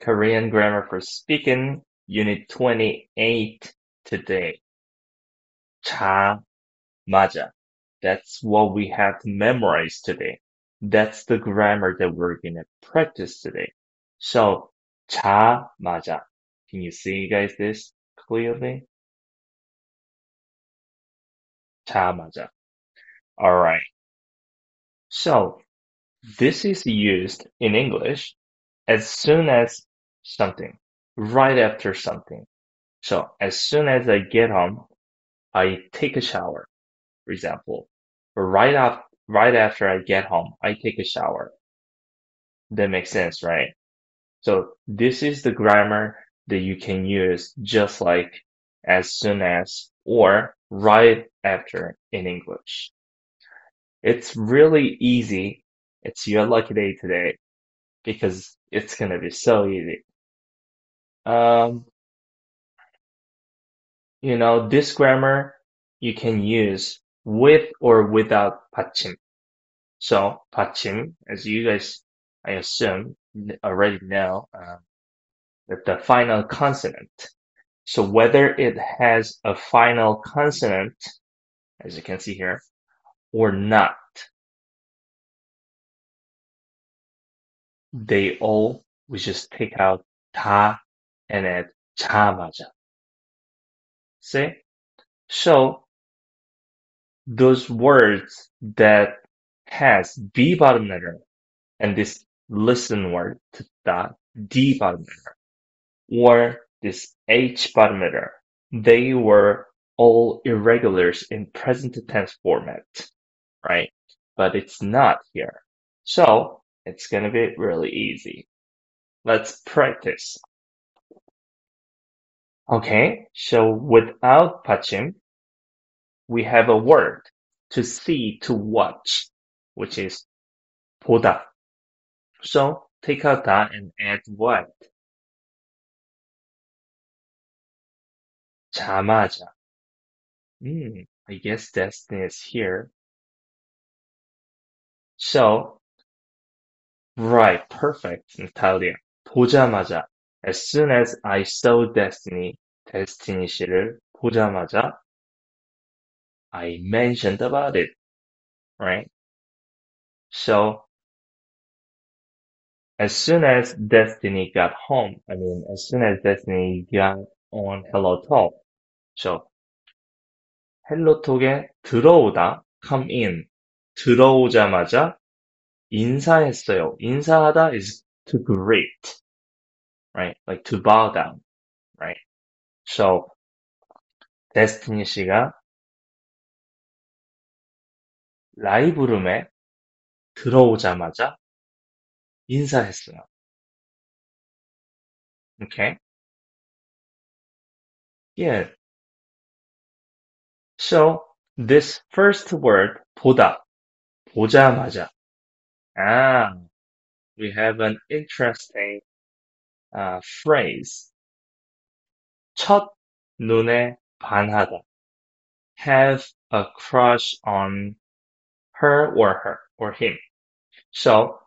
Korean Grammar for Speaking, Unit 28 today. 자, 맞아. That's what we have to memorize today. That's the grammar that we're gonna practice today. So, 자, 맞아. Can you see guys this clearly? 자, 맞아. Alright. So, this is used in English as soon as something, right after something. So as soon as I get home, I take a shower, for example. Right up, right after I get home, I take a shower. That makes sense, right? So this is the grammar that you can use just like as soon as or right after in English. It's really easy. It's your lucky day today because it's gonna be so easy Um, you know, this grammar you can use with or without 받침. So 받침, as you guys, I assume, already know, uh, that the final consonant. So whether it has a final consonant, as you can see here, or not, they all, we just take out 다 and at tamaja. See? So those words that has B bottom letter and this listen word to that D bottom letter or this H bottom letter, they were all irregulars in present tense format, right? But it's not here. So it's going to be really easy. Let's practice. Okay, so without 받침, we have a word to see, to watch, which is 보다. So take out that and add what? 자마자. Hmm, I guess Destiny is here. So, right, perfect, Natalia. 보자마자. As soon as I saw Destiny, Destiny 씨를 보자마자 I mentioned about it, right? So, as soon as Destiny got home, I mean, as soon as Destiny got on Hello Talk, so, 헬로톡에 들어오다, come in, 들어오자마자 인사했어요. 인사하다 is to greet, right? Like to bow down, right? So, 데스티니 씨가 라이브룸에 들어오자마자 인사했어요. Okay? Yeah. So, this first word, 보다, 보자마자. Ah, we have an interesting uh, phrase. 첫 눈에 반하다. Have a crush on her or her or him. So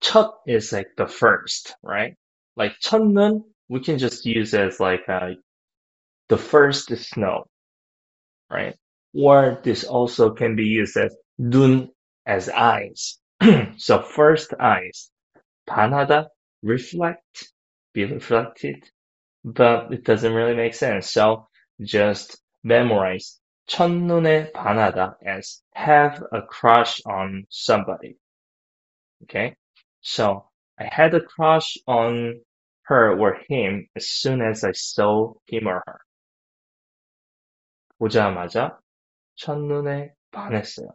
첫 is like the first, right? Like 첫눈, we can just use as like uh, the first snow, right? Or this also can be used as 눈 as eyes. so first eyes. 반하다, reflect, be reflected, but it doesn't really make sense. So just memorize 첫눈에 반하다 as have a crush on somebody. Okay? So I had a crush on her or him as soon as I saw him or her. 보자마자 첫눈에 반했어요.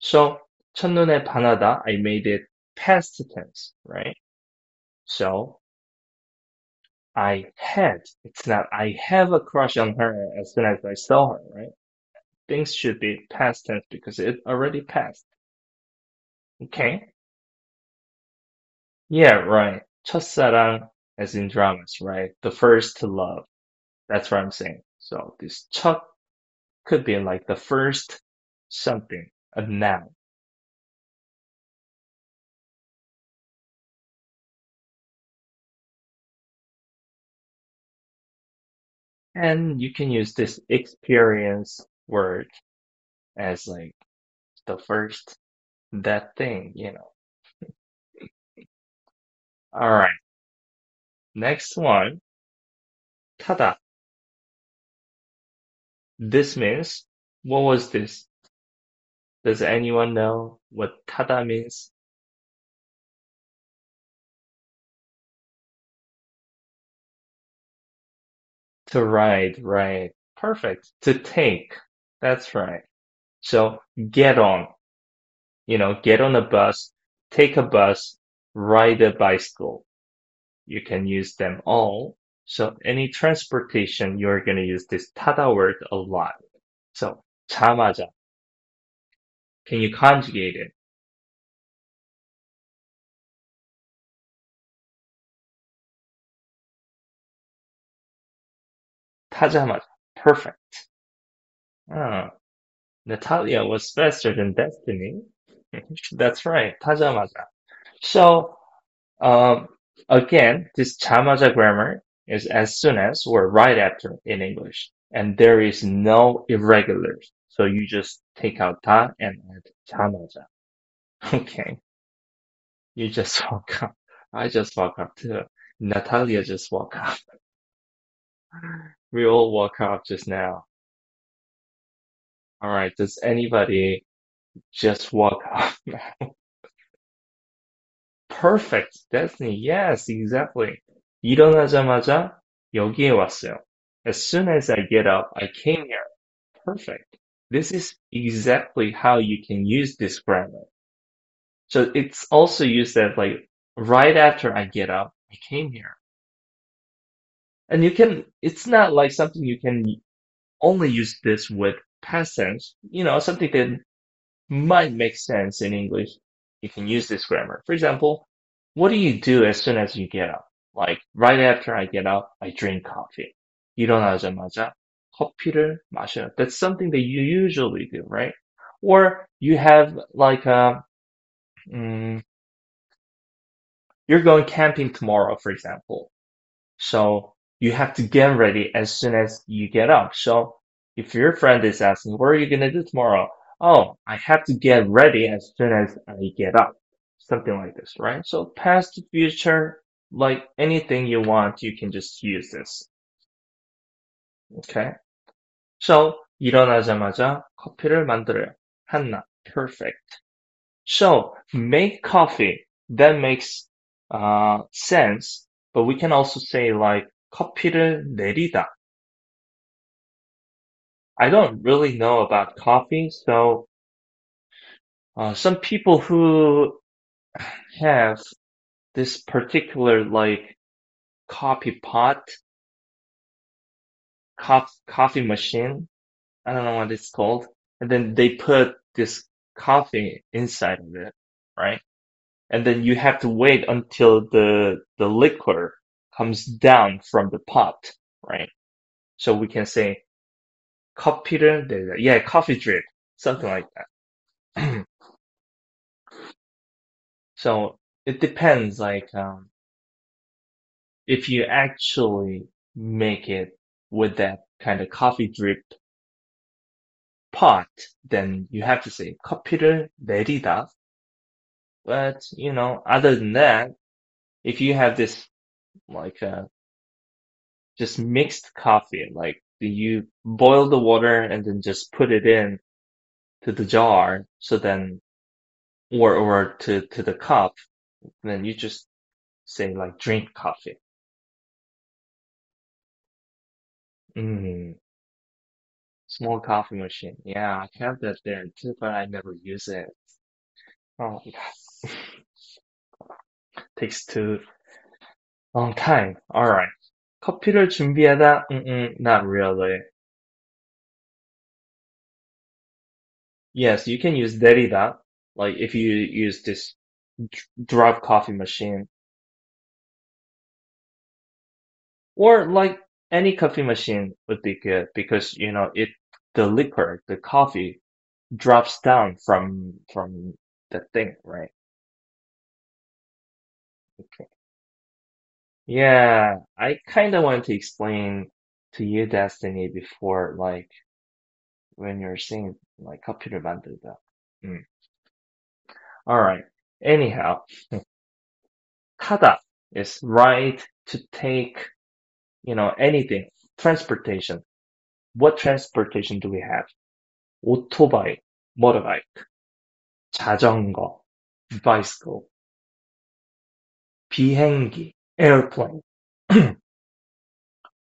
So 첫눈에 반하다, I made it past tense, right? So I had, it's not I have a crush on her as soon as I saw her, right? Things should be past tense because it already passed. Okay? Yeah, right. 첫사랑 as in dramas, right? The first to love. That's what I'm saying. So this 첫 could be like the first something, a noun. And you can use this experience word as like the first that thing, you know. All right. Next one. Tada. This means, what was this? Does anyone know what tada means? To ride, right. Perfect. To take. That's right. So get on. You know, get on a bus, take a bus, ride a bicycle. You can use them all. So any transportation, you're going to use this 타다 word a lot. So 자마자. Can you conjugate it? pajamas. Perfect. Oh. Natalia was faster than Destiny. That's right, pajamaza. So, um, again, this chamaza grammar is as soon as or right after in English, and there is no irregulars. So you just take out ta and add chamaza. Okay. You just walk up. I just walk up too. Natalia just walk up. We all woke up just now. All right. Does anybody just woke up now? Perfect. Destiny. Yes, exactly. 일어나자마자 여기에 왔어요. As soon as I get up, I came here. Perfect. This is exactly how you can use this grammar. So it's also used as like right after I get up, I came here. And you can, it's not like something you can only use this with past tense. You know, something that might make sense in English. You can use this grammar. For example, what do you do as soon as you get up? Like right after I get up, I drink coffee. 일어나자마자 커피를 마셔요. That's something that you usually do, right? Or you have like a, um, you're going camping tomorrow, for example. So you have to get ready as soon as you get up. So if your friend is asking, what are you going to do tomorrow? Oh, I have to get ready as soon as I get up. Something like this, right? So past, future, like anything you want, you can just use this. Okay. So 일어나자마자 커피를 만들어요. 한나, perfect. So make coffee. That makes uh, sense. But we can also say like 커피를 내리다. I don't really know about coffee, so uh, some people who have this particular like coffee pot, coffee, coffee machine, I don't know what it's called, and then they put this coffee inside of it, right? And then you have to wait until the the liquor comes down from the pot, right? So we can say 커피를 내리다. Yeah, coffee drip, something like that. so it depends, like um, if you actually make it with that kind of coffee drip pot, then you have to say 커피를 내리다. But you know, other than that, if you have this like uh, just mixed coffee, like you boil the water and then just put it in to the jar, so then or or to to the cup, then you just say like drink coffee. Mm, small coffee machine. Yeah, I have that there too, but I never use it. Oh, yeah. Takes too long time. All right. 커피를 준비하다. Mm-mm, not really. Yes, you can use 내리다. Like if you use this drop coffee machine. Or like any coffee machine would be good because, you know, it, the liquor, the coffee drops down from, from the thing, right? Okay. Yeah, I kind of want to explain to your destiny before like when you're saying like computer 만들다. Mm. All right. Anyhow, 타다 is right to take, you know, anything. Transportation. What transportation do we have? 오토바이, motorbike, 자전거, bicycle, 비행기, airplane,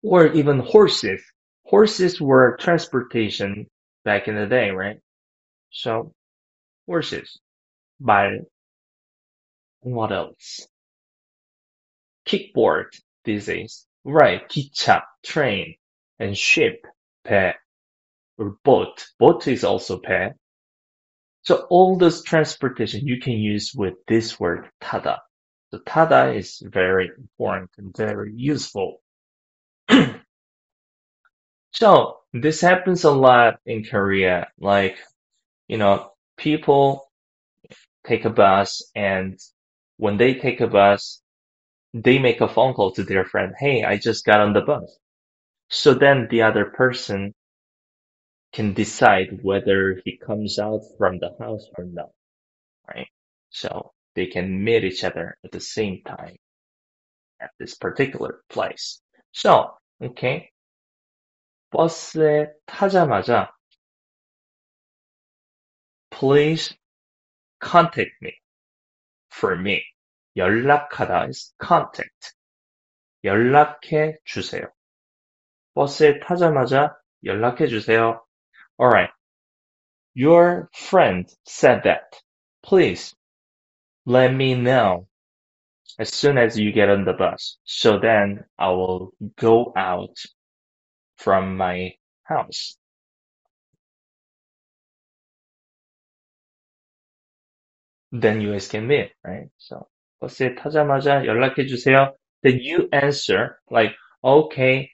or even horses. Horses were transportation back in the day, right? So, horses. By what else? Kickboard this is right? Kicha, train, and ship, 배, or boat. Boat is also 배. So all those transportation you can use with this word tada. The kata is very important and very useful. so this happens a lot in Korea. Like, you know, people take a bus and when they take a bus, they make a phone call to their friend. Hey, I just got on the bus. So then the other person can decide whether he comes out from the house or not. Right. So they can meet each other at the same time at this particular place. So, okay. 버스에 타자마자 please contact me for me. 연락하다 is contact. 연락해 주세요. 버스에 타자마자 연락해 주세요. Alright. Your friend said that. Please let me know as soon as you get on the bus. So then I will go out from my house. Then you guys can meet, right? So 버스에 타자마자 연락해 주세요. Then you answer like, okay,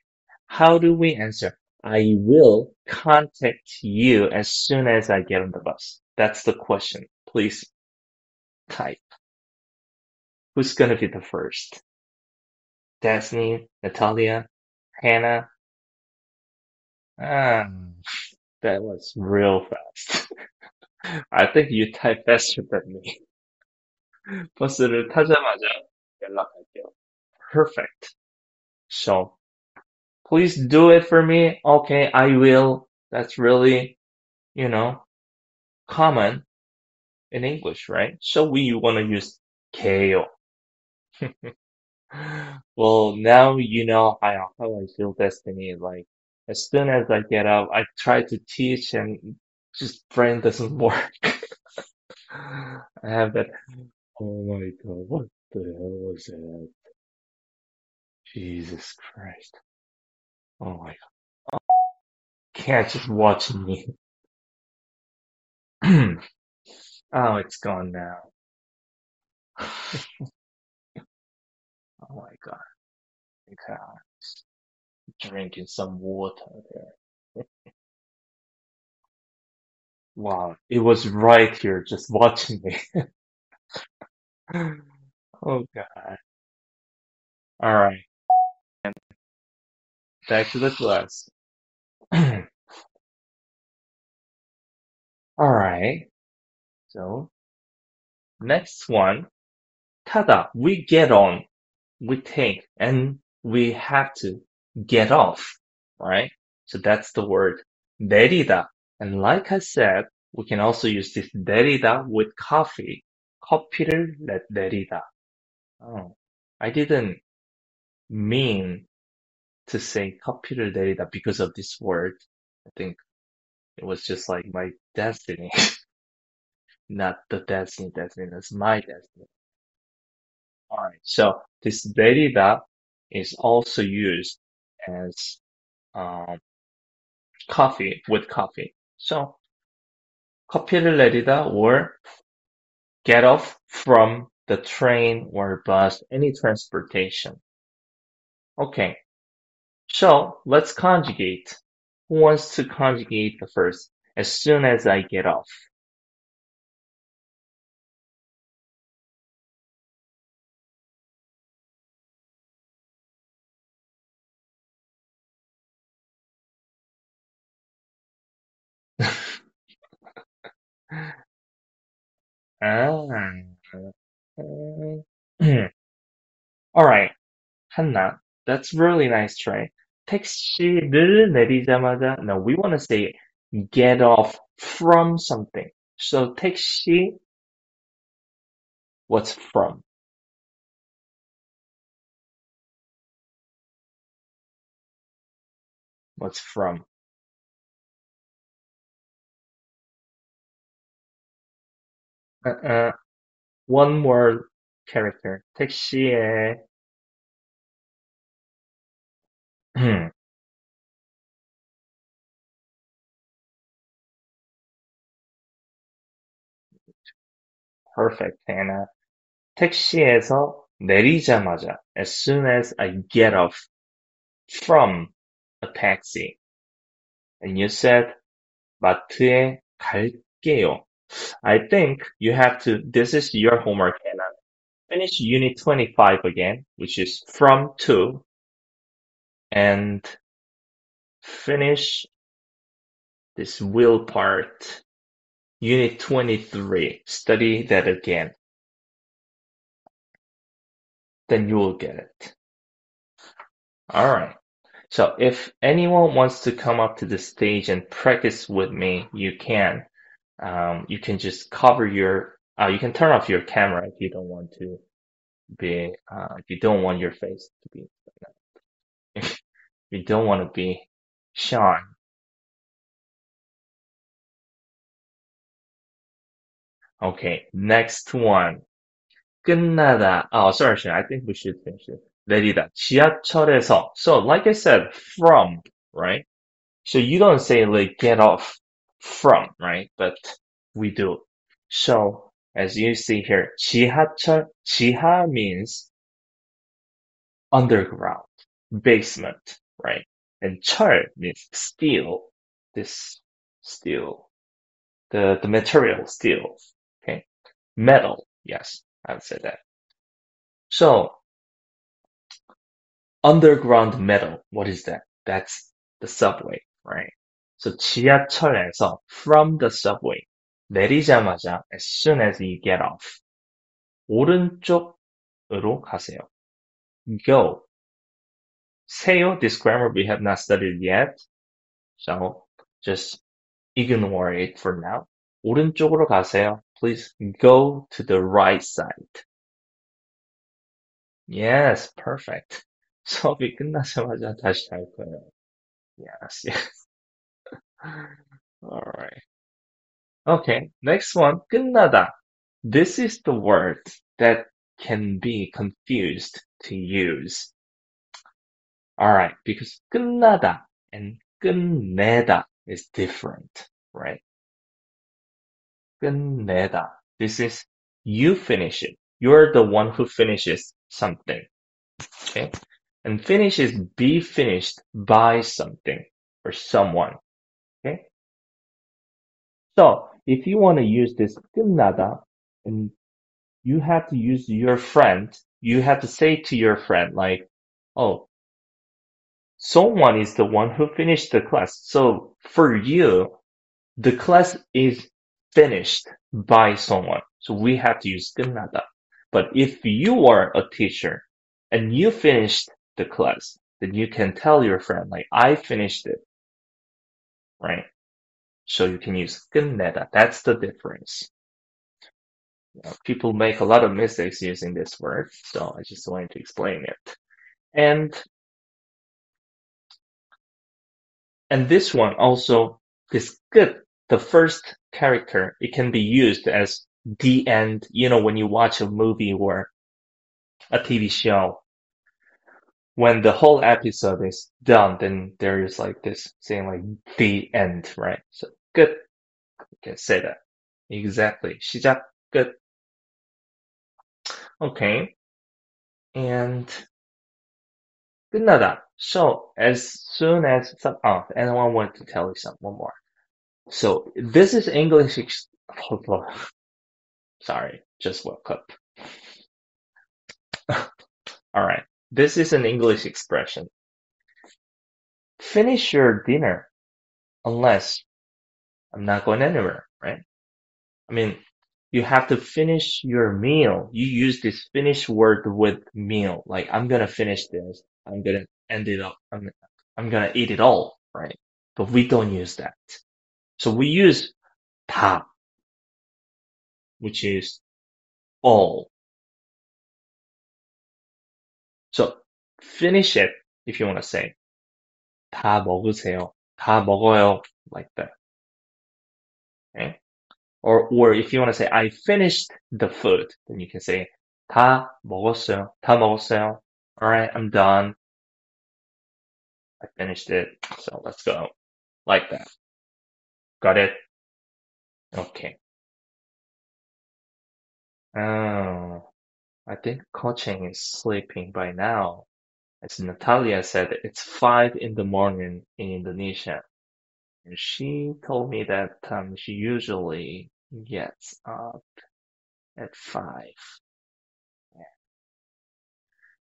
how do we answer? I will contact you as soon as I get on the bus. That's the question. Please type. Who's gonna be the first? Destiny, Natalia, Hannah? Ah, that was real fast. I think you type faster than me. 버스를 타자마자 연락할게요. Perfect. So, please do it for me. Okay, I will. That's really, you know, common in English, right? So we want to use 개요. well, now you know how, how I feel destiny. Like, as soon as I get up, I try to teach and just brain doesn't work. I have that. Oh my god, what the hell was that? Jesus Christ. Oh my god. Oh, can't just watch me. oh, it's gone now. Oh my god. Okay. Drinking some water there. wow, it was right here just watching me. oh god. Alright. Back to the class. Alright. So, next one. Tada, We get on We take. And we have to get off. Right? So that's the word. 내리다. And like I said, we can also use this 내리다 with coffee. 커피를 내, 내리다. Oh, I didn't mean to say 커피를 내리다 because of this word. I think it was just like my destiny. Not the destiny, destiny, that's my destiny. Alright, so this 내리다 is also used as um, coffee with coffee. So 커피를 내리다 or get off from the train or bus, any transportation. Okay, so let's conjugate. Who wants to conjugate the first? As soon as I get off. 아, alright. Hannah, that's really nice try. 택시를 내리자마자, no, we want to say get off from something. So 택시, what's from? What's from? Uh, uh, one more character. 택시에 Perfect, Hannah. 택시에서 내리자마자, as soon as I get off from a taxi, and you said 마트에 갈게요. I think you have to, this is your homework, Hannah. Finish unit 25 again, which is from to, and finish this will part, unit 23. Study that again. Then you will get it. Alright. So if anyone wants to come up to the stage and practice with me, you can Um, you can just cover your, uh, you can turn off your camera if you don't want to be, uh, if you don't want your face to be, if you don't want to be shown. Okay, next one. 끝나다. Oh, sorry, I think we should finish it. 내리다. 지하철에서. So, like I said, from, right? So you don't say like get off from, right? But we do. So, as you see here, 지하철, 지하 means underground, basement, right? And 철 means steel, this steel, the, the material steel, okay? Metal, yes, I would say that. So, underground metal, what is that? That's the subway, right? So 지하철에서 from the subway 내리자마자 as soon as you get off 오른쪽으로 가세요. Go. 세요, this grammar we have not studied yet. So just ignore it for now. 오른쪽으로 가세요. Please go to the right side. Yes, perfect. 수업이 끝나자마자 다시 잘 거예요. Yes, yes. Alright. Okay, next one. 끝나다. This is the word that can be confused to use. Alright, because 끝나다 and 끝내다 is different, right? 끝내다. This is you finish it. You're the one who finishes something. Okay? And finish is be finished by something or someone. So if you want to use this Timnada and you have to use your friend, you have to say to your friend like, oh, someone is the one who finished the class. So for you, the class is finished by someone. So we have to use Timnada. But if you are a teacher and you finished the class, then you can tell your friend like, I finished it. Right? So you can use thin. That's the difference. Now, people make a lot of mistakes using this word, so I just wanted to explain it. And and this one also is good. The first character it can be used as the end. You know, when you watch a movie or a TV show, when the whole episode is done, then there is like this saying like the end, right? So good. Okay, say that. Exactly. 시작, 끝. Okay. And 끝나다. So as soon as some, oh, anyone want to tell you something one more. So this is English. Ex- Sorry, just woke up. All right. This is an English expression. Finish your dinner unless I'm not going anywhere, right? I mean, you have to finish your meal. You use this finish word with meal. Like, I'm gonna finish this. I'm gonna end it up. I'm, I'm gonna eat it all, right? But we don't use that. So we use 다, which is all. So finish it if you want to say 다 먹으세요. 다 먹어요. Like that. Okay? Or, or if you want to say I finished the food, then you can say 다 먹었어요. 다 먹었어요. Alright, I'm done. I finished it. So let's go. Like that. Got it? Okay. Oh, I think Kocheng is sleeping by now. As Natalia said, it's five in the morning in Indonesia. She told me that um, she usually gets up at five.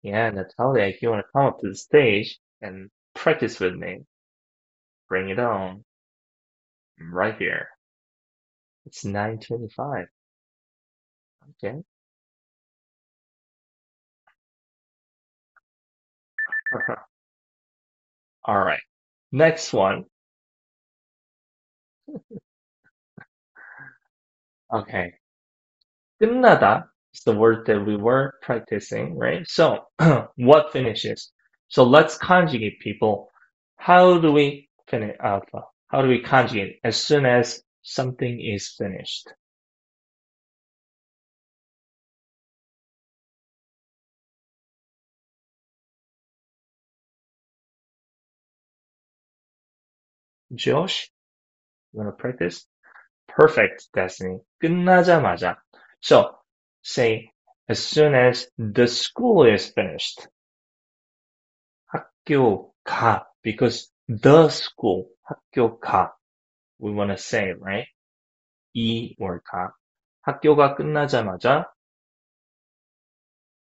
Yeah, Natalia, if you want to come up to the stage and practice with me, bring it on. I'm right here. It's 9.25. Okay. All right. Next one. Okay. 끝나다 is the word that we were practicing, right? So what finishes? So let's conjugate people. How do we finish alpha? How do we conjugate as soon as something is finished? Josh, you want to practice? Perfect, Destiny. 끝나자마자. So say as soon as the school is finished. 학교 가 because the school 학교 가 we want to say right 이 or 가 학교가 끝나자마자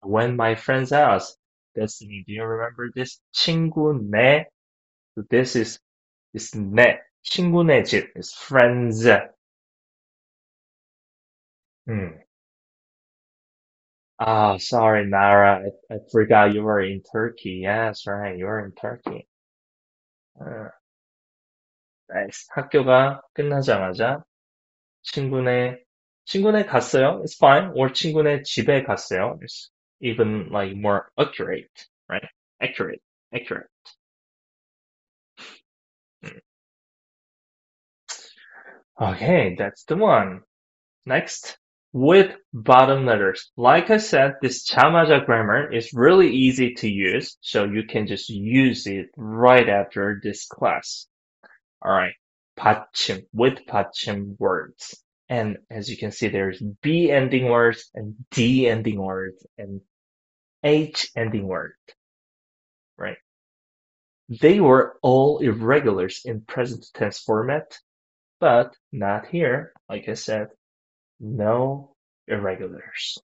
when my friends ask Destiny do you remember this 친구네 so this is this 네 친구네 집 is friends hmm. Ah, sorry, Nara. I, I forgot you were in Turkey. Yes, right. You were in Turkey. 아, nice. 학교가 끝나자마자 친구네, 친구네 갔어요. It's fine. or 친구네 집에 갔어요. It's even like more accurate, right? Accurate, accurate. Okay, that's the one. Next, with bottom letters. Like I said, this 자마자 grammar is really easy to use, so you can just use it right after this class. Alright, 받침, with 받침 words. And as you can see, there's B ending words and D ending words and H ending word, right? They were all irregulars in present tense format, but not here, like I said. No irregulars.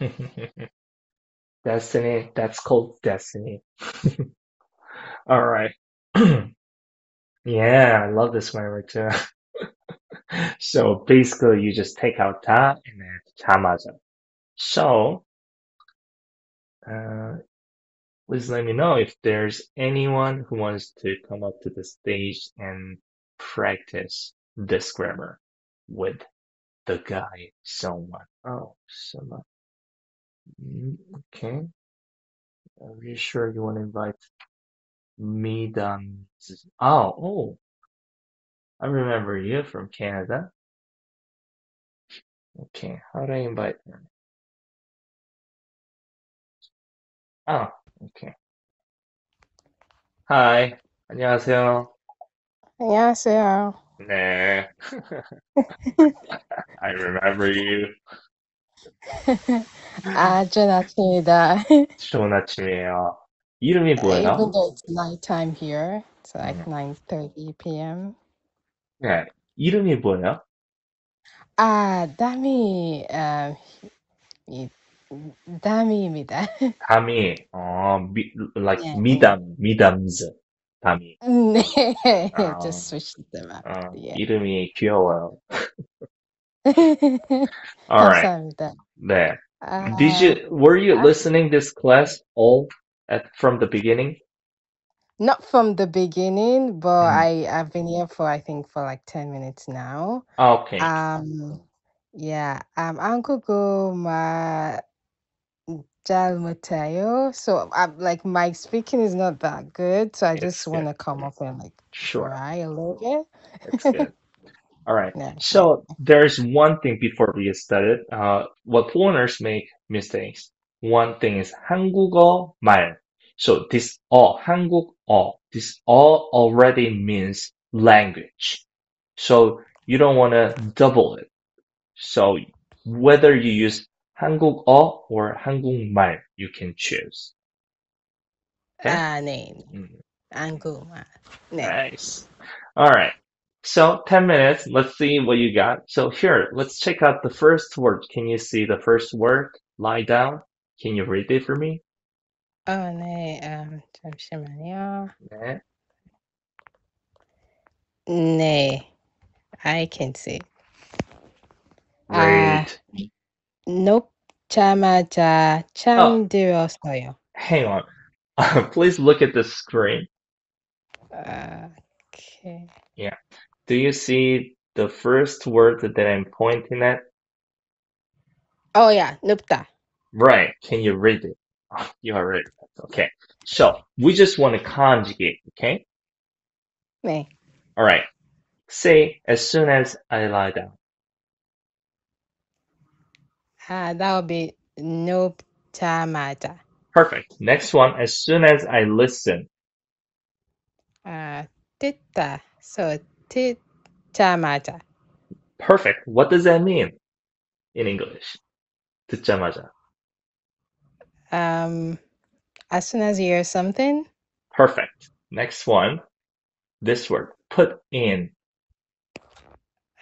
Destiny, that's called Destiny. All right. yeah, I love this memory too. so basically, you just take out ta and add tamaza. So uh, please let me know if there's anyone who wants to come up to the stage and practice this grammar with the guy, someone. Oh, someone. Mm, Okay. Are you sure you want to invite me down? Oh, oh, I remember you from Canada. Okay, how do I invite her? Oh, okay. Hi, 안녕하세요. 안녕하세요. 네, I remember you. 아, 좋은 아침이다. 좋은 아침이에요. 이름이 뭐예요? Even though it's nighttime here, it's like 음, 9:30 p.m. 네, 이름이 뭐예요? 아, 담이, 아, 이, 담이입니다. 담이, 어, 미, like 네, 네. 미담, 미담즈. 담이. 네. 아, Just switch them out. 어, Yeah. 이름이 귀여워요. Alright. 감사합니다. 네. 아, Did you, were you 아, listening this class all at, from the beginning? not from the beginning, but Mhm. I I've been here for I think for like 10 minutes now. Okay. Um, yeah. Um, 한국어 말 잘 못해요. So I'm like my speaking is not that good, so I It's just good. want to come up and like Sure. try a little bit. It's good. All right. Yeah. So there's one thing before we get started. Uh, what foreigners make mistakes. One thing is 한국어 말. So this all 한국어. This all already means language. So you don't want to double it. So whether you use 한국어 or 한국말, you can choose. Okay. 아, 네. Mm. 한국 말. 네. Nice. All right. So 10 minutes. Let's see what you got. So here, let's check out the first word. Can you see the first word? Lie down. Can you read it for me? 어, 네. 음, 잠시만요. 네. 네. I can see. 아, Read. 녹자마자 Oh, 잠들었어요. hang on. Please look at the screen. 아, 오케이. Yeah. Do you see the first word that I'm pointing at? 어, 야, 눕다. Right. Can you read it? Oh, you are right. Okay. So we just want to conjugate. Okay. 네. All right. Say as soon as I lie down. Uh, that would be Nuptamata. Perfect. Next one, as soon as I listen. Uh, titta. So tittamata. Perfect. What does that mean in English? Tittamata. Um, as soon as you hear something. Perfect. Next one, this word, put in.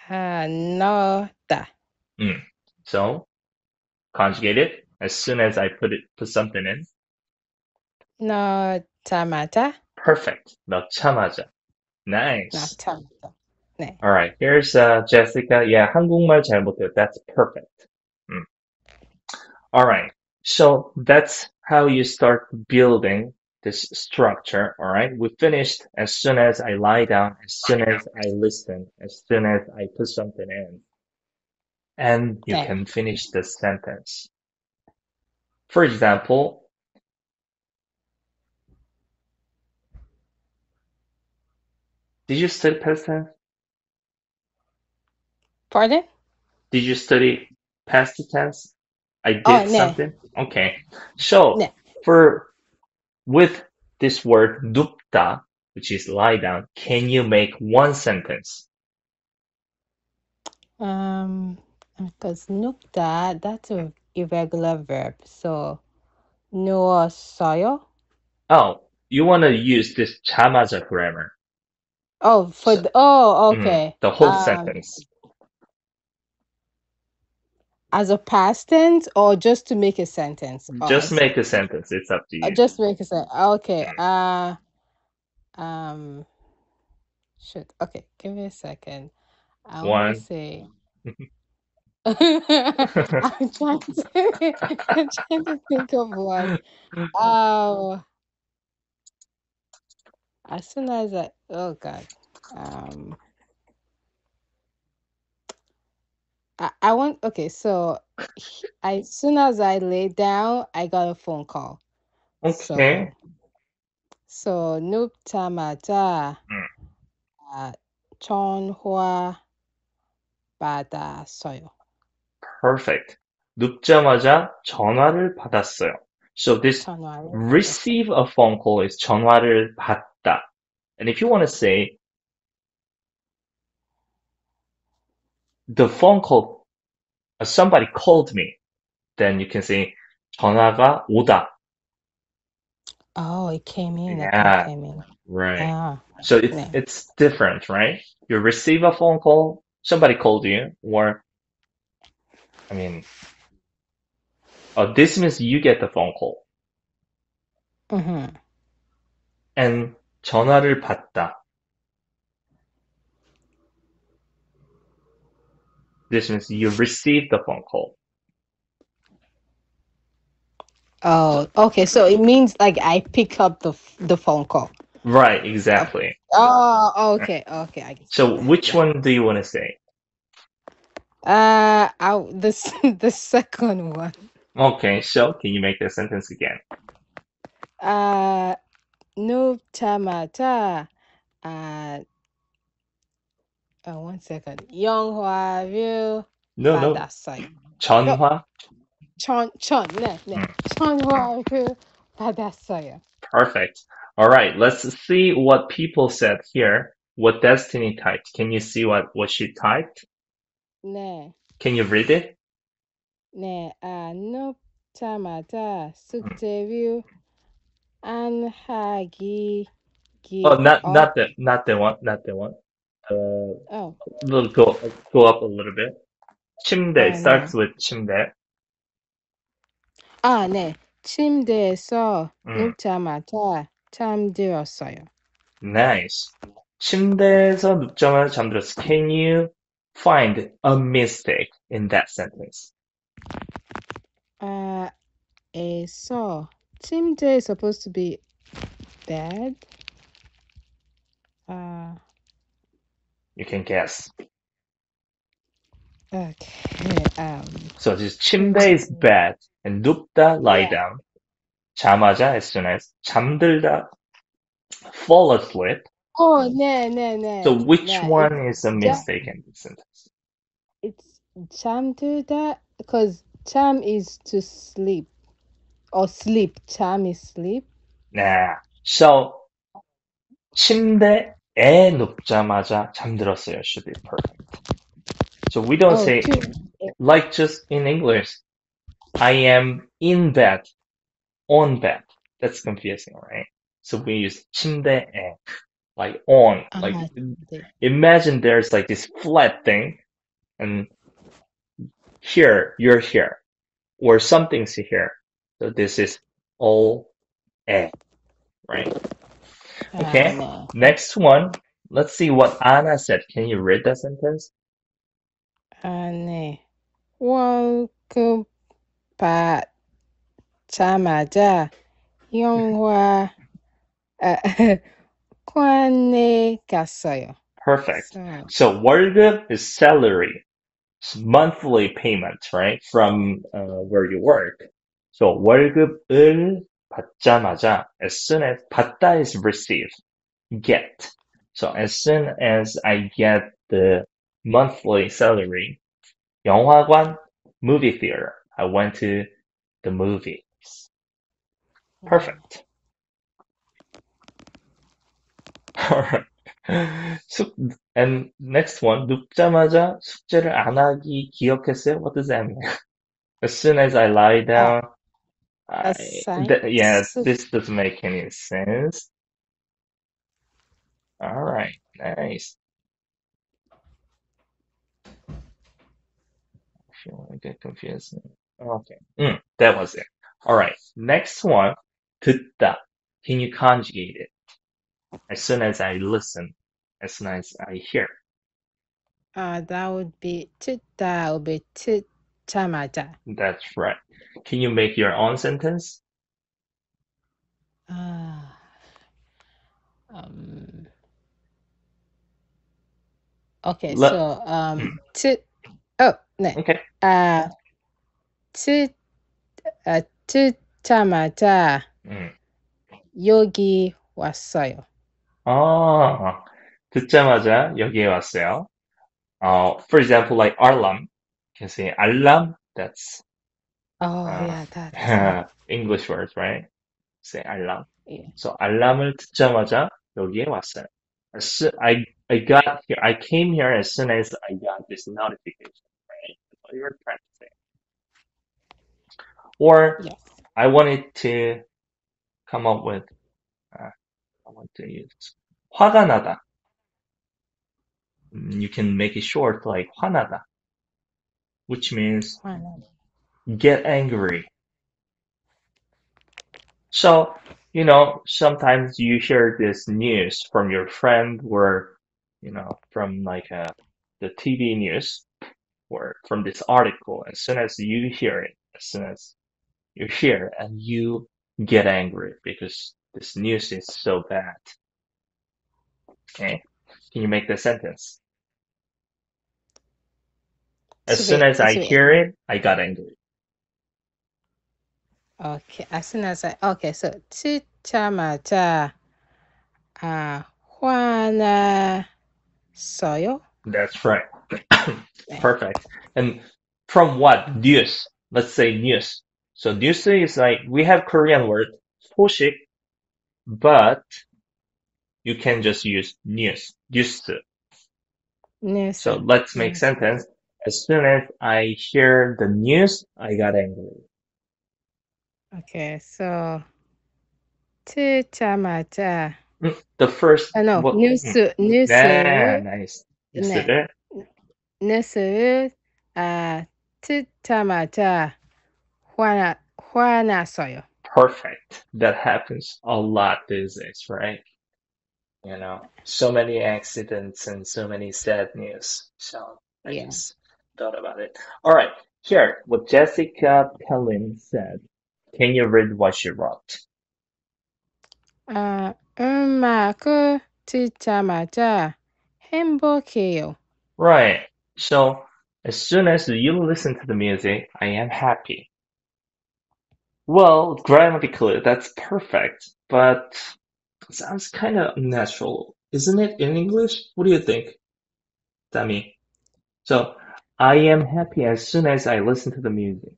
Uh, nota. Mm. So conjugate it as soon as I put it put something in. 넣자마자. Perfect. 넣자마자. Nice. 넣자마자. 네. All right. Here's uh, Jessica. Yeah, 한국말 잘 못해요. That's perfect. Mm. All right. So that's how you start building this structure. All right. We finished as soon as I lie down, as soon as I listen, as soon as I put something in. and you okay. can finish the sentence. For example, Did you study past tense? Pardon? Did you study past tense? I oh, did oh, no. something. Okay. So no. for with this word dupta, which is lie down, can you make one sentence? Um because nukta, that's an irregular verb. So, no soyo? Oh, you want to use this chama's a grammar. Oh, for the, oh, mm, okay. Mm, the whole um, sentence. As a past tense or just to make a sentence? Oh, just make a sentence. It's up to uh, you. Just make a sentence. Okay. Mm. Uh, um, shit. Okay. Give me a second. I want to say. I'm trying to I'm trying to think of one. oh, as soon as I oh God, um, I, I want okay. So he- as soon as I lay down, I got a phone call. Okay. so Noop Tamata Mm. uh, Chonhua Bada Soyo. Perfect. 눕자마자 전화를 받았어요. So this 전화를 receive a phone call is 전화를 받다. And if you want to say the phone call, uh, somebody called me, then you can say 전화가 오다. Oh, it came in. A call Yeah, came in. right. Ah, So it's 네. it's different, right? You receive a phone call, somebody called you, or I mean, uh, this means you get the phone call. Mm-hmm. And 전화를 받다. This means you received the phone call. Oh, okay. So it means like I pick up the f- the phone call. Right, exactly. Oh, okay, okay. I get So that, which yeah. one do you want to say? Uh, I, the the second one. Okay, so can you make the sentence again? Uh, no tamata. Uh, oh, one second. Yonghua View. No, no. Badasai. Chonhua. Chon Chon. ne, ne. Mm. Chonhua View Badasai. Perfect. All right, let's see what people said here. What Destiny typed. Can you see what, what she typed? 네, Can you read it? 네. 아, 눕자마자 숙제를 안 하기 기. Oh, not 어, not the not the one, not the one. Uh, 어, little go go up a little bit. 침대 아, it 네. starts with 침대. 아, 네. 침대에서 음. 눕자마자 잠들었어요. Nice. 침대에서 눕자마자 잠들었어. Can you find a mistake in that sentence? 아, 에서 침대 is supposed to be bed. 아, You can guess. okay. Um, So this 침대 is bed and 눕다 lie Yeah. down. 자마자 as soon as 잠들다 fall asleep. oh, 네, 네, 네. So which 네, one is a ja- mistake in this sentence? It's 잠들다 because jam is to sleep or sleep. Jam is sleep. Nah. So 침대에 눕자마자 잠들었어요 should be perfect. So we don't Oh, say to, like just in English. I am in bed, on bed. That's confusing, right? So we use 침대에, like on. Like imagine there's like this flat thing and here you're here or something's here. So this is all A, right? Okay. Next one. Let's see what Anna said. Can you read that sentence? Anne, welcome back. Yongwa. 관에 갔어요. Perfect. So, So 월급 is salary, it's monthly payment, right? From uh, where you work. So 월급을 받자마자, as soon as 받다 is receive, get. So as soon as I get the monthly salary, 영화관, movie theater. I went to the movies. Perfect. Alright. 숙, and next one. 눕자마자 숙제를 안 하기 기억했어요? What does that mean? As soon as I lie down, I, assign- th- yes, so- this doesn't make any sense. Alright, nice. If you want to get confused. Okay, mm, that was it. Alright, next one. 듣다. Can you conjugate it? as soon as I listen, as soon as I hear. Uh, that would be tuta would be tutamata. That's right. Can you make your own sentence? Uh, um, okay, Le so um, tu, oh, no. Okay. Uh, tu, uh, tutamata. Mm. Yogi wasayo. 아, 듣자마자 여기에 왔어요. Uh, for example, like alarm. You can say alarm. That's Oh, Ah. yeah, that. English words, right? Say alarm. Yeah. So 알람을 듣자마자 여기에 왔어요. As soon, I I got here. I came here as soon as I got this notification. Right? That's what you were trying to say. Or Yes. I wanted to come up with. Uh, I want to use 화가 나다. Mm, You can make it short like 화나다, which means 화나- get angry. So you know, sometimes you hear this news from your friend or, you know, from like a, the TV news or from this article. As soon as you hear it, as soon as you hear and you get angry because this news is so bad. Okay. Can you make the sentence? As soon as I hear it, I got angry. okay as soon as I okay so chichamata ahwana uh, soyo That's right. Perfect. And from what? News. Let's say news. So news is like we have Korean word 소식 but you can just use news, used to. News. So let's make news. sentence. As soon as I hear the news, I got angry. Okay, so hmm, The first uh, no, what, news hmm. news ah, nice. News uh Chichamata. Juana Juana Soyo 아 듣자마자 화나 화났어요. perfect. That happens a lot these days, right? You know, so many accidents and so many sad news. So I Yeah. just thought about it. All right, here, what Jessica Pellin said. Can you read what she wrote? 아 음악을 듣자마자 행복해요. Right. So as soon as you listen to the music, I am happy. Well, grammatically, that's perfect, but it sounds kind of unnatural, isn't it, in English? What do you think, Dami? So, I am happy as soon as I listen to the music.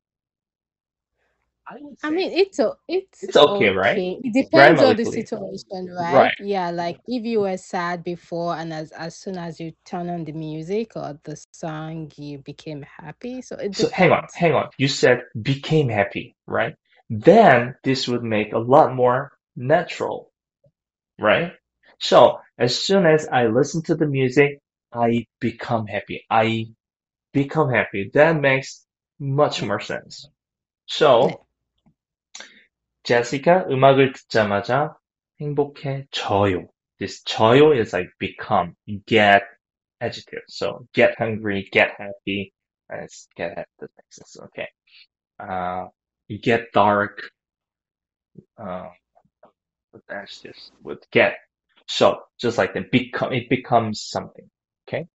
I would I say mean, it's o- it's It's okay, right? It depends on the Grammatically. situation, right? Right. Yeah, like if you were sad before, and as as soon as you turn on the music or the song, you became happy. So it So hang on, depends. hang on. You said became happy, right? Then this would make a lot more natural, right? So as soon as I listen to the music, I become happy. I become happy. That makes much more sense. So 네. Jessica 음악을 듣자마자 행복해져요. This 져요 is like become, get adjective. So get hungry, get happy, and it's get happy. That makes sense. Okay. Uh, you get dark. Uh, with adjectives with get. So just like the become, it becomes something. Okay.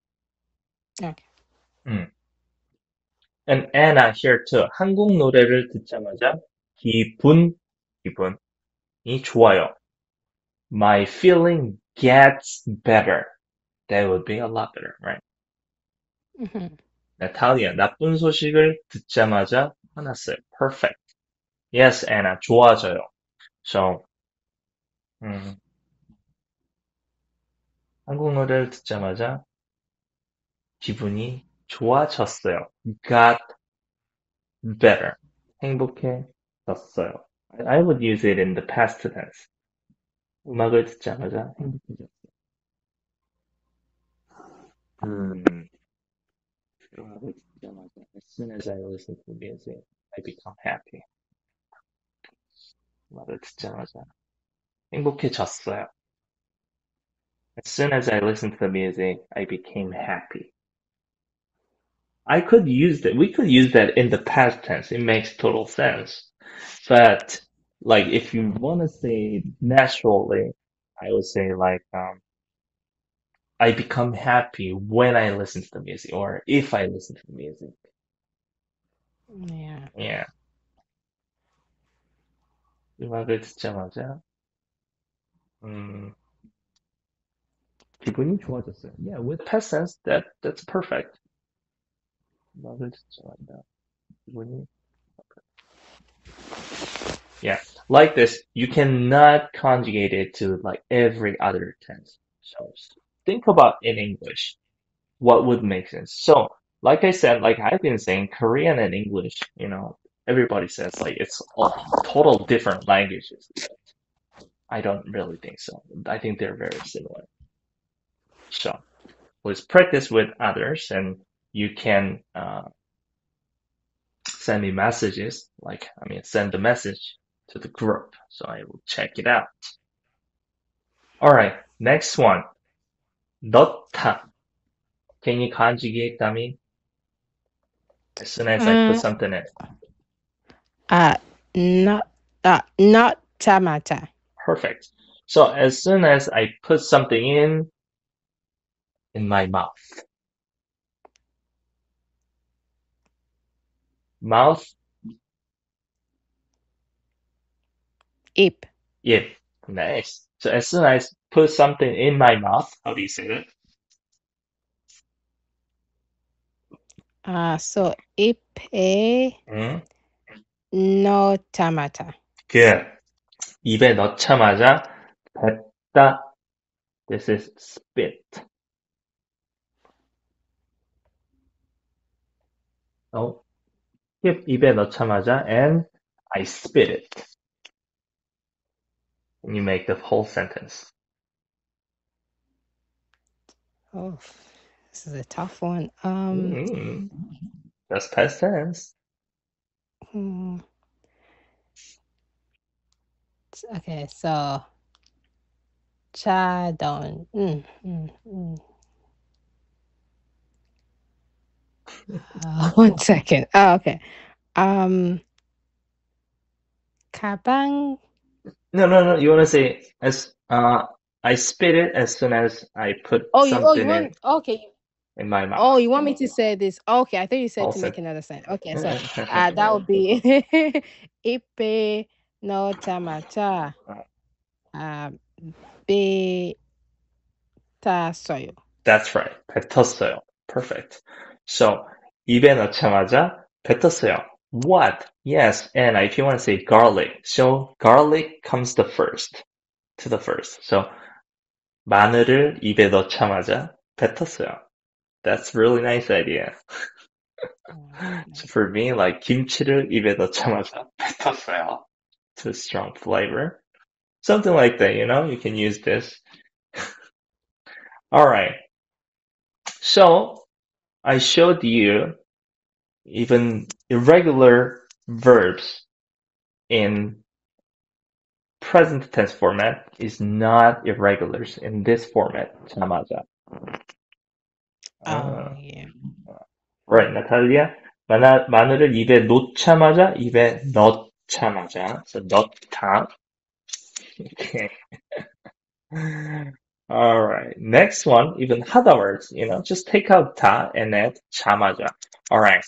Okay. And Anna here too. 한국 노래를 듣자마자 기분, 기분이 좋아요. My feeling gets better. That would be a lot better, right? hmm 나탈리아, 나쁜 소식을 듣자마자 화났어요. Perfect. Yes, Anna, 좋아져요. So, 음, 한국 노래를 듣자마자 기분이 좋아졌어요. Got better. 행복해졌어요. I would use it in the past tense. 음악을 듣자마자 행복해졌어요. 음, 음악을 듣자마자 as soon as I listen to music, I become happy. 음악을 듣자마자 행복해졌어요. As soon as I listened to the music, I became happy. I could use that. We could use that in the past tense. It makes total sense. But like, if you want to say naturally, I would say like, um, I become happy when I listen to the music or if I listen to the music. Yeah. Yeah. 음악을 듣자마자, 음, 기분이 좋아졌어요. Yeah, with past tense, that, that's perfect. 음악을 듣자마자, 기분이 Yeah, like this, you cannot conjugate it to like every other tense. So think about in English, what would make sense. So, like I said, like I've been saying, Korean and English, you know, everybody says like it's all total different languages. I don't really think so. I think they're very similar. So, let's practice with others and you can, uh, send me messages, like, I mean, send the message to the group. So I will check it out. All right, next one. 넣다. Can you conjugate dummy? As soon as I put Mm. something in. Uh, not, uh, not tomato. Perfect. So as soon as I put something in, in my mouth. Mouth, Ip. yeah, nice. So as soon as I put something in my mouth, how do you say that? Uh, so ip 에 음, no tomato. good. 입에 넣자마자 뱉다. This is spit. Oh, 입, 입에 넣자마자 and I spit it. And you make the whole sentence. Oh, this is a tough one. Um, Mm, that's past tense. hmm. Okay, so chadon. Mm, mm, mm. Uh, one second. Oh, okay. Um, kabang. No, no, no. You want to say as uh, I spit it as soon as I put Oh, you. Oh, you something in want. Okay in my mouth. Oh, you want me to say this? Okay, I thought you said All to set. make another sound. Okay, so uh, that would be ipe no tamata. Uh, be tasoyo. That's right. 뱉었어요. Perfect. So 입에 넣자마자 뱉었어요. What? Yes. And if you want to say garlic, so garlic comes the first to the first. So 마늘을 입에 넣자마자 뱉었어요. That's really nice idea. So for me, like 김치를 입에 넣자마자 뱉었어요. Too strong flavor. Something like that, you know, you can use this. All right. So I showed you even irregular verbs in present tense format is not irregulars in this format. 자마자. Oh, Uh, yeah. right, Natalia. 마나, 마늘을 입에 놓자마자 입에 넣자마자. So 넣다. Okay. All right. Next one, even harder words, you know, just take out 다 and add 자마자. All right.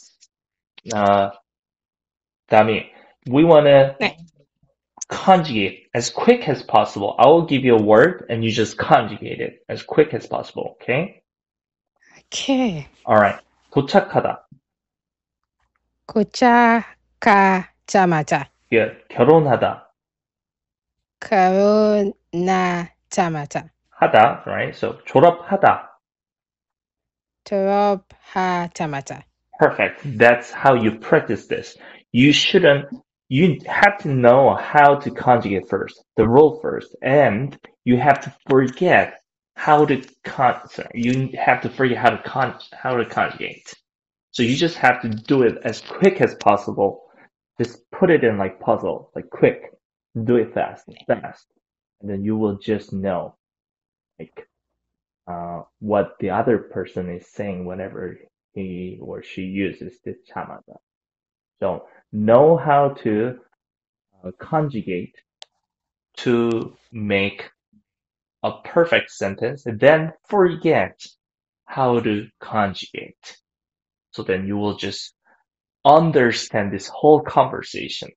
Uh, Dami, we want to 네. conjugate as quick as possible. I will give you a word and you just conjugate it as quick as possible. Okay. Okay. All right. 도착하다. 고착하자마자. Good. 결혼하다. 결혼하자마자. 하다. Right. So 졸업하다. 졸업하자마자. Perfect. That's how you practice this. You shouldn't, you have to know how to conjugate first, the rule first, and you have to forget how to con, sorry, you have to figure how to con, how to conjugate. So you just have to do it as quick as possible. Just put it in like puzzle, like quick. Do it fast, fast. And then you will just know, like, uh, what the other person is saying whenever he or she uses this chamada. So know how to uh, conjugate to make a perfect sentence and then forget how to conjugate. So then you will just understand this whole conversation.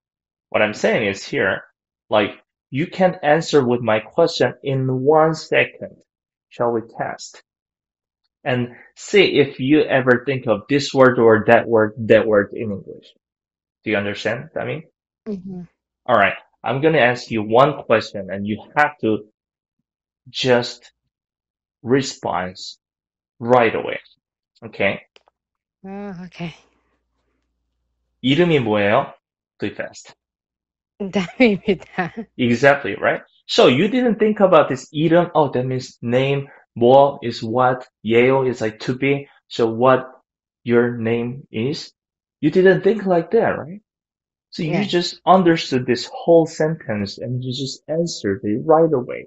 What I'm saying is here, like you can answer with my question in one second. Shall we test? And see if you ever think of this word or that word, that word in English. Do you understand? I mean, Mhm. all right. I'm going to ask you one question and you have to just respond right away. Okay. Oh, okay. 이름이 뭐예요? Do it fast. 답입니다. Exactly, right? So you didn't think about this 이름. Oh, that means name. 뭐 is what. 예요 is like to be. So what your name is. You didn't think like that, right? So you Yeah. just understood this whole sentence and you just answered it right away.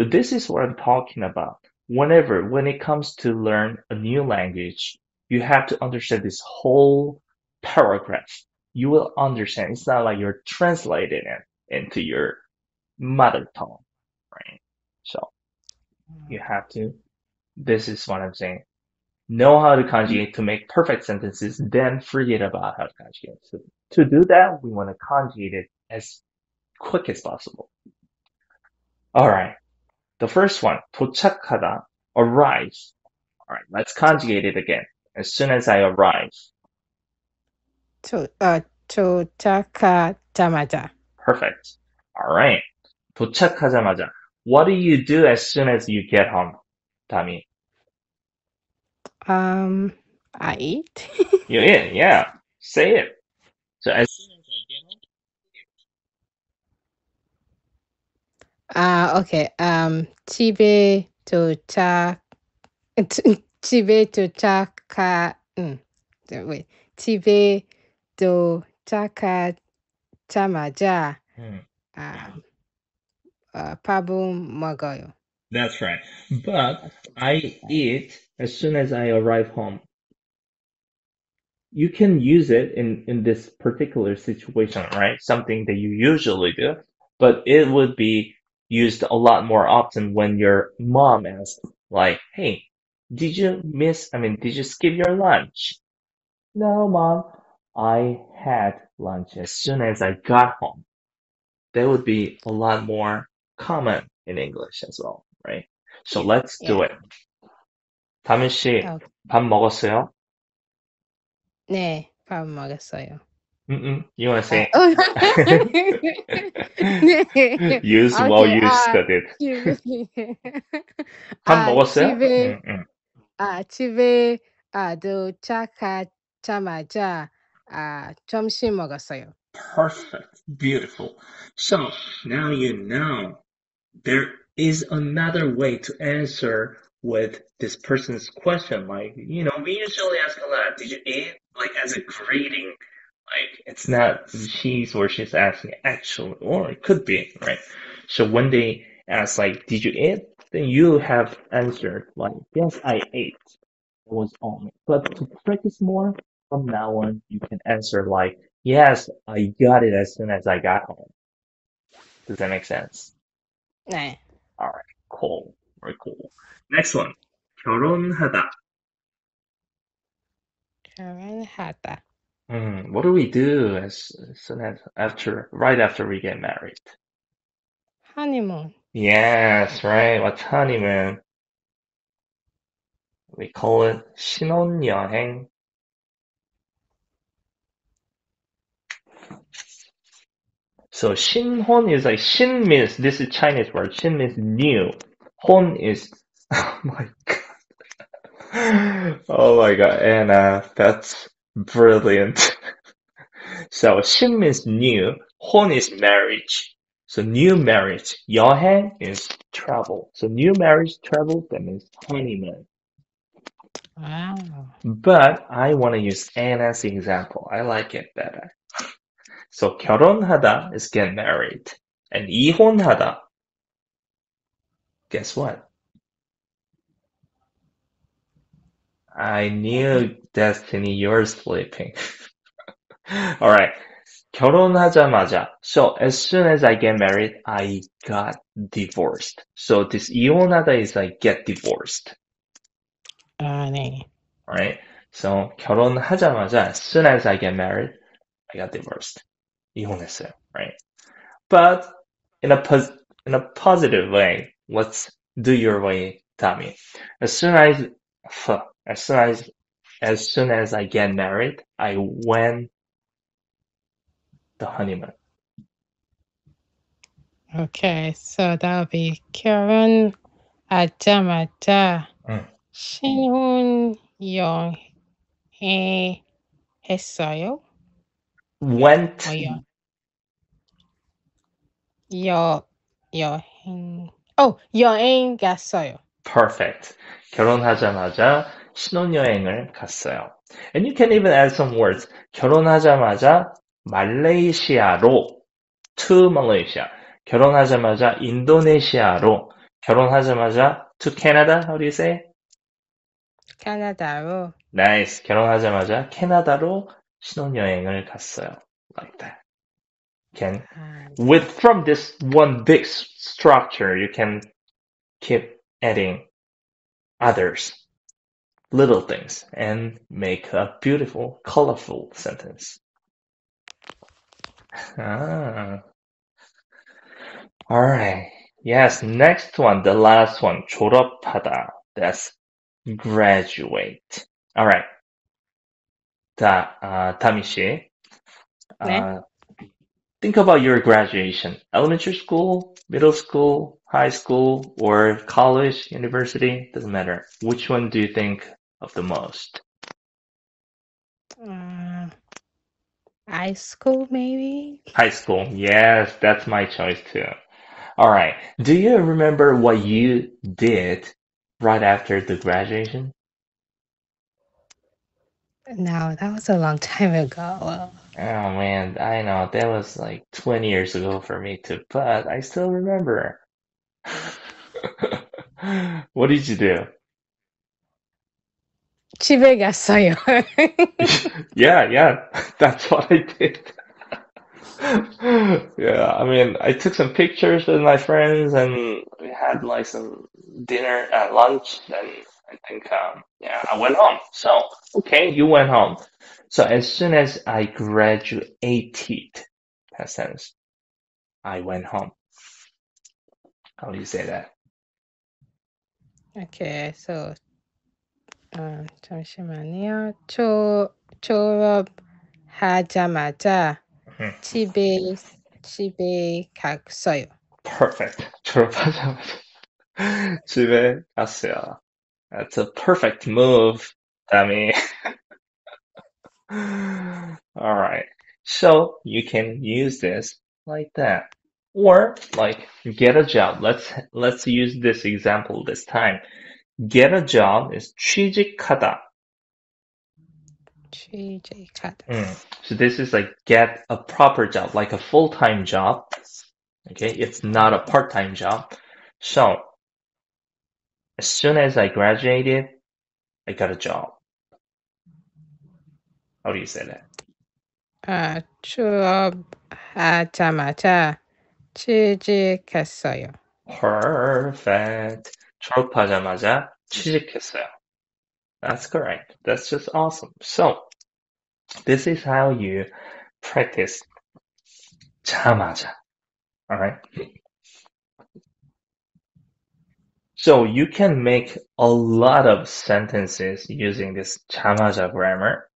So this is what I'm talking about. Whenever, when it comes to learn a new language, you have to understand this whole paragraph. You will understand. It's not like you're translating it into your mother tongue, right? So you have to, this is what I'm saying. Know how to conjugate to make perfect sentences, then forget about how to conjugate. So to do that, we want to conjugate it as quick as possible. Alright. The first one, 도착하다, arrive. Alright, let's conjugate it again. As soon as I arrive. To uh 도착하자마자. Perfect. Alright. 도착하자마자. What do you do as soon as you get home, Tommy? Um I eat. You in, yeah. Say it. So as soon Ah, okay. Um, Chibe to cha, Chibe to chaka. Mm, no, wait, Chibe to chaka chamaja. Mm. Um, uh, pabu magoyo. That's right. But I eat as soon as I arrive home. You can use it in, in this particular situation, right? Something that you usually do, but it would be used a lot more often when your mom asks, like, hey, did you miss, I mean, did you skip your lunch? No, mom, I had lunch as soon as I got home. That would be a lot more common in English as well, right? So let's do it. 다민 씨, 어, 밥 먹었어요? 네, 밥 먹었어요. Mm-mm. You want to say 어, 네. use while Okay, you 아, studied. 집에 밥 아, 먹었어요? 집에 응, 응. 아, 집에 아, 도착하자마자 아, 점심 먹었어요. Perfect. Beautiful. So now you know there is another way to answer with this person's question. Like, you know, we usually ask a lot, did you eat? Like as a greeting. Like it's not she's or she's asking actually, or it could be, right? So when they ask like, did you eat? Then you have answered like, yes, I ate. It was on. But to practice more, from now on, you can answer like, yes, I got it as soon as I got home. Does that make sense? 네. Alright, cool. Very cool. Next one. 결혼하다. 결혼하다. Hmm, what do we do as soon as after, right after we get married? honeymoon. Yes, right. What's honeymoon? We call it 신혼여행. So 신혼 is like 신 means this is Chinese word. 신 means new. 혼 is oh my god. Oh my god, Anna, that's brilliant. So 신 means new. 혼 is marriage. So new marriage. 여행 is travel. So new marriage travel that means honeymoon. Wow. But I want to use Anna's example. I like it better. So 결혼하다 is get married. And 이혼하다, guess what? I knew Destiny, you're sleeping. Alright. 결혼하자마자. So as soon as I get married, I got divorced. So this 이혼하다 is like get divorced. 아, 네. Alright. So 결혼하자마자 as soon as I get married, I got divorced. 이혼했어요. Right. But in a pos- in a positive way, let's do your way, Tommy. As soon as as soon as as soon as I get married, I went the honeymoon. Okay, so that'll be Karen Adamada Mm. Shinhun Yong He Hesoyo Went Oh Yo Yo your Oh Yo perfect. 결혼하자마자 신혼여행을 갔어요. And you can even add some words. 결혼하자마자 말레이시아로 to Malaysia. 결혼하자마자 인도네시아로 결혼하자마자 to Canada. How do you say? 캐나다로. Nice. 결혼하자마자 캐나다로 신혼여행을 갔어요. Like that. Can 아, with from this one big structure, you can keep adding others, little things, and make a beautiful, colorful sentence. Ah. All right. Yes. Next one, the last one, 졸업하다. That's graduate. All right. 자, 아, 다미 씨. 네. 아, think about your graduation. Elementary school, middle school, high school, or college, university, doesn't matter. Which one do you think of the most? 음, high school maybe? High school. Yes, that's my choice too. All right. Do you remember what you did right after the graduation? No, that was a long time ago. Well, Oh man, I know that was like 20 years ago for me too, but I still remember. What did you do? 집에 갔어요. Yeah, yeah, that's what I did. Yeah, I mean, I took some pictures with my friends and we had like some dinner at lunch. Then I think, um, yeah, I went home. So, okay, you went home. So as soon as I graduated, past tense, I went home. How do you say that? Okay, so 어, 잠시만요. 초 졸업하자마자 음. 집에 집에 갔어요. Perfect. 졸업하자마자 집에 갔어요. That's a perfect move, Tammy. All right. So you can use this like that. Or like get a job. Let's let's use this example this time. Get a job is 취직하다. 취직하다. Mm. So this is like get a proper job, like a full-time job. Okay, it's not a part-time job. So as soon as I graduated, I got a job. How do you say that? 아, 졸업하자마자 취직했어요. Perfect. 졸업하자마자 취직했어요. That's correct. That's just awesome. So this is how you practice 자마자. All right. So you can make a lot of sentences using this 자마자 grammar.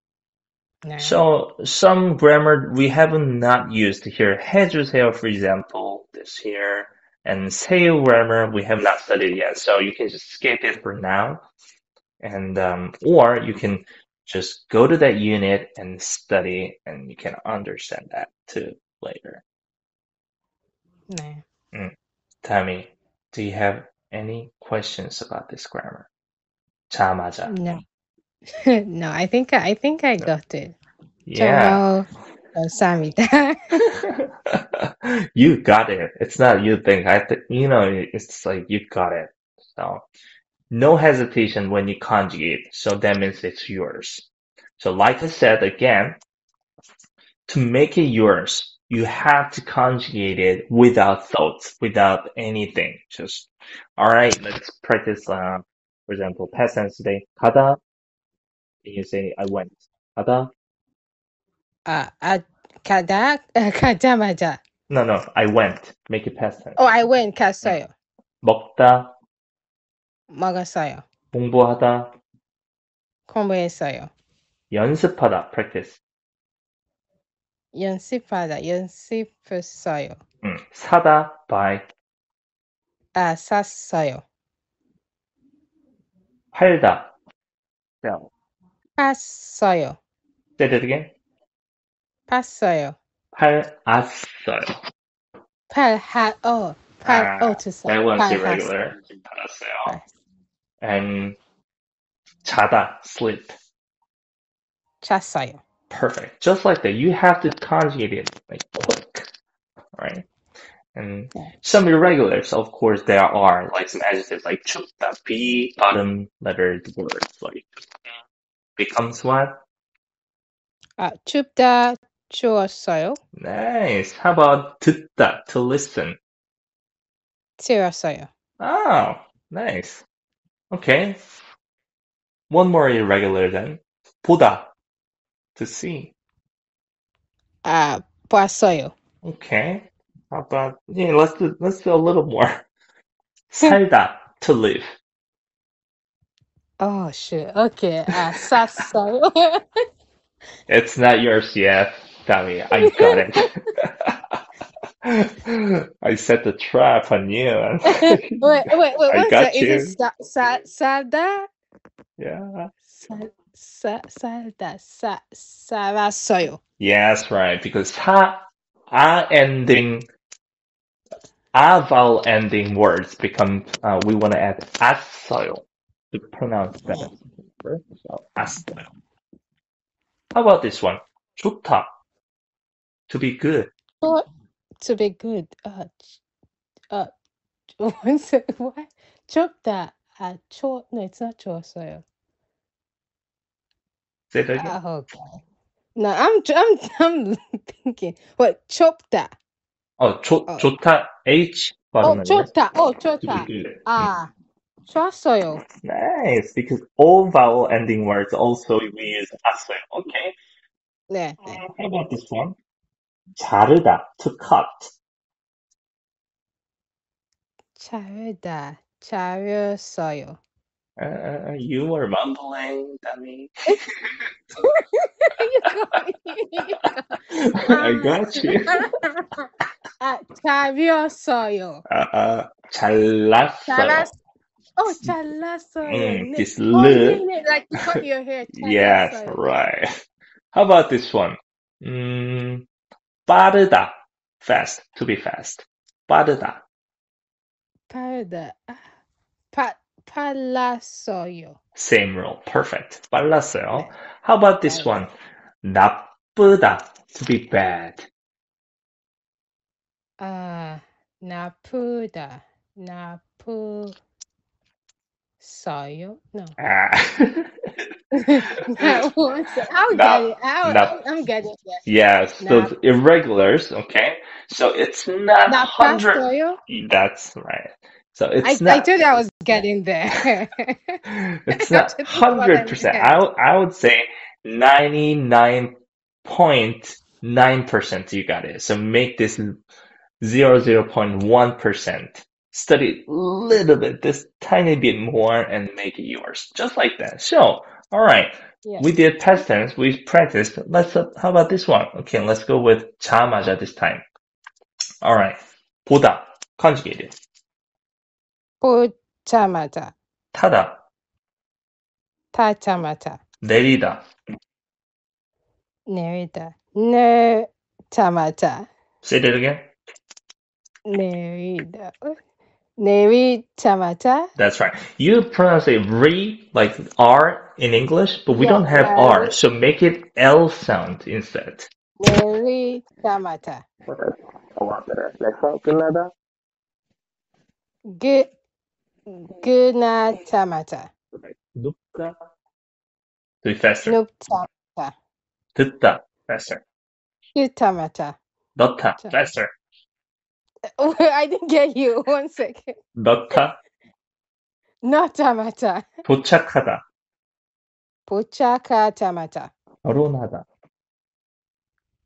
네. So some grammar we haven't not used here. 해주세요, for example, this here, and 세요 grammar we have not studied yet. So you can just skip it for now, and um, or you can just go to that unit and study, and you can understand that too later. 네. Tammy, do you have any questions about this grammar? 자마자. No. no, I think I think I got it. Yeah. you got it. It's not you think. I think you know. It's like you got it. So no hesitation when you conjugate. So that means it's yours. So like I said again, to make it yours, you have to conjugate it without thoughts, without anything. Just all right. Let's practice. Uh, for example, past tense today. 가다 You say I went. 가다. 아, 아, 가다, 가자마자. No, no. I went. Make it past tense. Oh, I went 갔어요. 먹다. 먹었어요. 공부하다, 공부했어요. 연습하다, practice. 연습하다, 연습했어요. 음, 사다, buy. 아, 샀어요. 팔다, sell. Passoil. Say that again. Passoil. Passoil. Oh, ah, oh, that one's irregular. Passoil. And chada, sleep. Chasayo. Perfect. Just like that. You have to conjugate it like quick. Right? And yeah. some irregulars, of course, there are like some adjectives like chup, p, bottom letter words like becomes what? 아, 춥다, 추웠어요. Nice. How about 듣다, to listen? 들었어요. Oh, nice. Okay. One more irregular then. 보다, to see. 아, 봤어요. Okay. How about, yeah, let's do, let's do a little more. 살다, to live. Oh shit. Okay. Uh. It's not your CF, Tommy. I got it. I set the trap on you. wait, wait, wait. What is that? you. Is it sa- sa- Sada? Yeah. Sa- sa- Sada. Sa- Yes, right. Because ha, a ending, a vowel ending words become, uh, we want to add as soil to pronounce that. So, as어요. How about this one? 좋다. To be good. Oh, to be good. Uh, ch- uh, what's it? What? 좁다. 아, 초, no, it's not 좋았어요. Say that again. Oh, God. No, I'm, I'm, I'm thinking. What? 좁다. Oh, 좋, 어. 좋다. H Oh, bottom 좋다. Oh, To 좋다. be good. 아, 좋았어요. Nice, because all vowel ending words also we use as어요. Okay. 네, Uh, 네. how about this one? 자르다, to cut. 잘다. 잘했어요. Uh, you were mumbling, dummy. you got me. You got I got you. 아, 잘했어요. Uh, uh, 잘났어요. 잘했, oh, 잘 났어요. Mm, 네. this Oh, l. 네, 네, like you cut your hair. Yes, 잘했어요. right. How about this one? Mm, 빠르다, fast, to be fast. 빠르다. 빠르다. 아, 파, 빨랐어요. Same rule. Perfect. 빨랐어요. 네. How about this 네. one? 나쁘다, to be bad. 아, 나쁘다. 나쁘, soil. No. Ah. I'll not, get it. I'll, not, I'm getting it. Yes. Yeah. So irregulars. Okay. So it's not, not hundred. That's right. So it's I, not. I thought I was getting there. it's not hundred percent. I I would say ninety nine point nine percent. You got it. So make this zero zero point one percent Study a little bit, this tiny bit more, and make it yours, just like that. So, all right, Yes. we did past tense. We practiced. Let's. Uh, how about this one? Okay, let's go with 자마자 this time. All right, 보다 conjugated. 보자마자, 타다 타자마자, 내리다 내리다, 내자마자, Say that again. 내리다, Neri Tamata. That's right. You pronounce it re like R in English, but we yeah, don't have R, so make it L sound instead. Neri Tamata. Okay. A lot better. Next one, Gunada. G Gunatamata. Nupta. Do faster. Nuptamata. Tutta. Faster. Utamata. Dotta. Faster. Oh, I didn't get you. One second. 넣다. 나자마자, 도착하다. 도착하자마자, 결혼하다.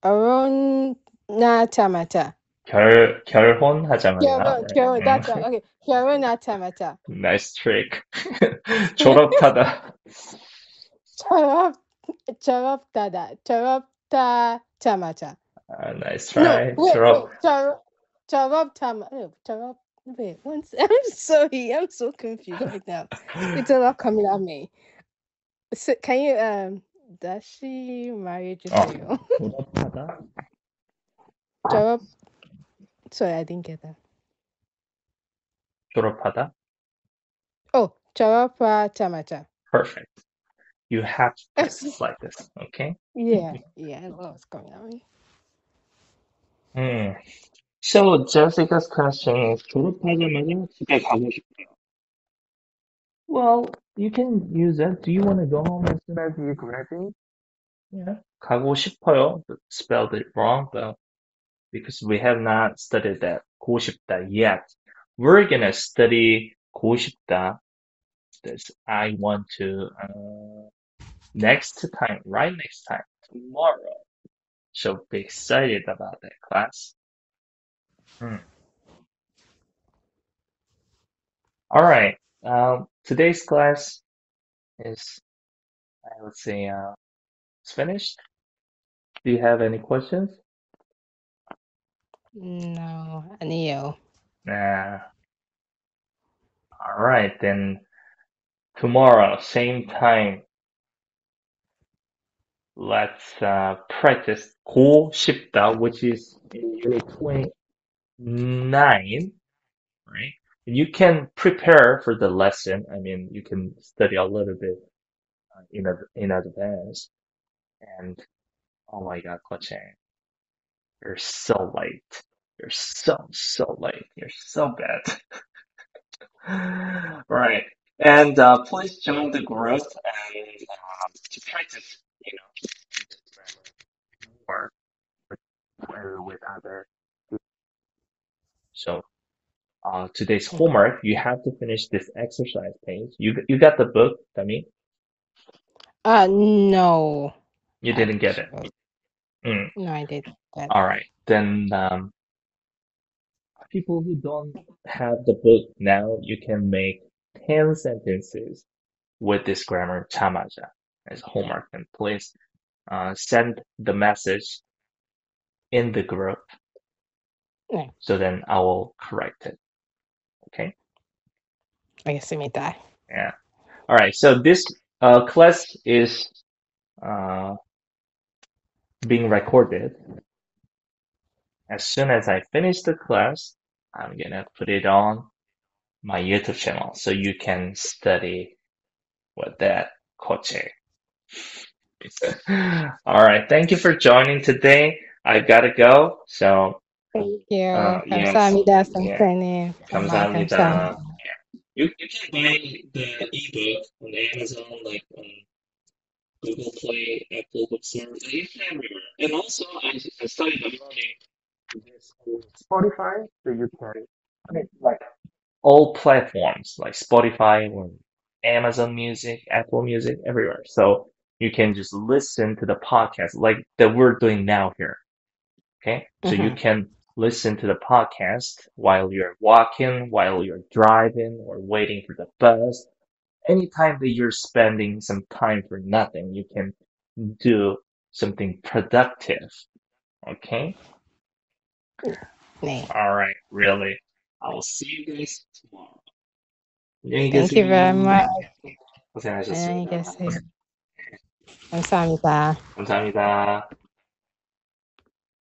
결혼하자마자, 결 결혼하자마자. 결혼, 결혼, 음. that's right. Okay, 결혼하자마자, Nice trick. 졸업하다. 졸업, 졸업하다, 졸업하자마자. Uh, nice No, try. wait, 졸업. wait, 졸업, 졸업하자, oh, 졸업, wait, one sec. I'm sorry, I'm so confused right now. It's a lot coming at me. So, can you, um, 다시 말해주세요. 졸업하다. 졸업, sorry, I didn't get that. 졸업하다. Oh, 졸업하자마자. Perfect. You have to practice like this, okay? yeah, yeah, I love what's coming at me. Hmm. So Jessica's question is 졸업하자마자 집에 가고 싶어요. Well, you can use it. Do you want to go home as soon as you graduate? Yeah. 가고 싶어요. but Spelled it wrong, but because we have not studied that 고고 싶다 yet. We're gonna study 고고 싶다. This I want to uh, next time, right next time, tomorrow. So be excited about that class. Hmm. All right. Um, today's class is, I would say, uh, it's finished. Do you have any questions? No, Neo. Nah. All right, then tomorrow, same time, let's uh, practice 9 which is in Unit 20. 29, right? You can prepare for the lesson. I mean, you can study a little bit uh, in in advance. And oh my God, Koche, you're so late. You're so so late. You're so bad. Right. And uh, please join the group and um, to practice, you know, more with other. So uh, today's homework, you have to finish this exercise page. You you got the book, Dami? Uh, no, You didn't get it. Mm. No, I didn't. All right. Then um, people who don't have the book now, you can make 10 sentences with this grammar chamaja as homework. And please uh, send the message in the group no. So then I will correct it. Okay. I guess I made that. Yeah. All right. So this uh, class is uh, being recorded. As soon as I finish the class, I'm going to put it on my YouTube channel so you can study with that koche. All right. Thank you for joining today. I got to go. So Thank you. uh, yes. 감사합니다, Yeah. 선생님. 정말 감사합니다. 감사합니다. You, you can buy the ebook on Amazon, like on Google Play, Apple Bookstore, it's everywhere. And also, I, I started downloading this on Spotify, so you can, I mean, like all platforms, like Spotify or Amazon Music, Apple Music, everywhere. So you can just listen to the podcast like that we're doing now here. Okay, so you Mhm. can listen to the podcast while you're walking, while you're driving, or waiting for the bus. Anytime that you're spending some time for nothing, you can do something productive. Okay? 네. All right, really. I will see you guys tomorrow. 안녕히 Thank you very 계세요. much. 고생하셨습니다. 안녕히 계세요. 감사합니다. 감사합니다.